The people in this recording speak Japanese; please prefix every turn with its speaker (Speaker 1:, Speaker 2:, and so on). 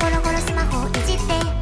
Speaker 1: ゴロゴロスマホいじって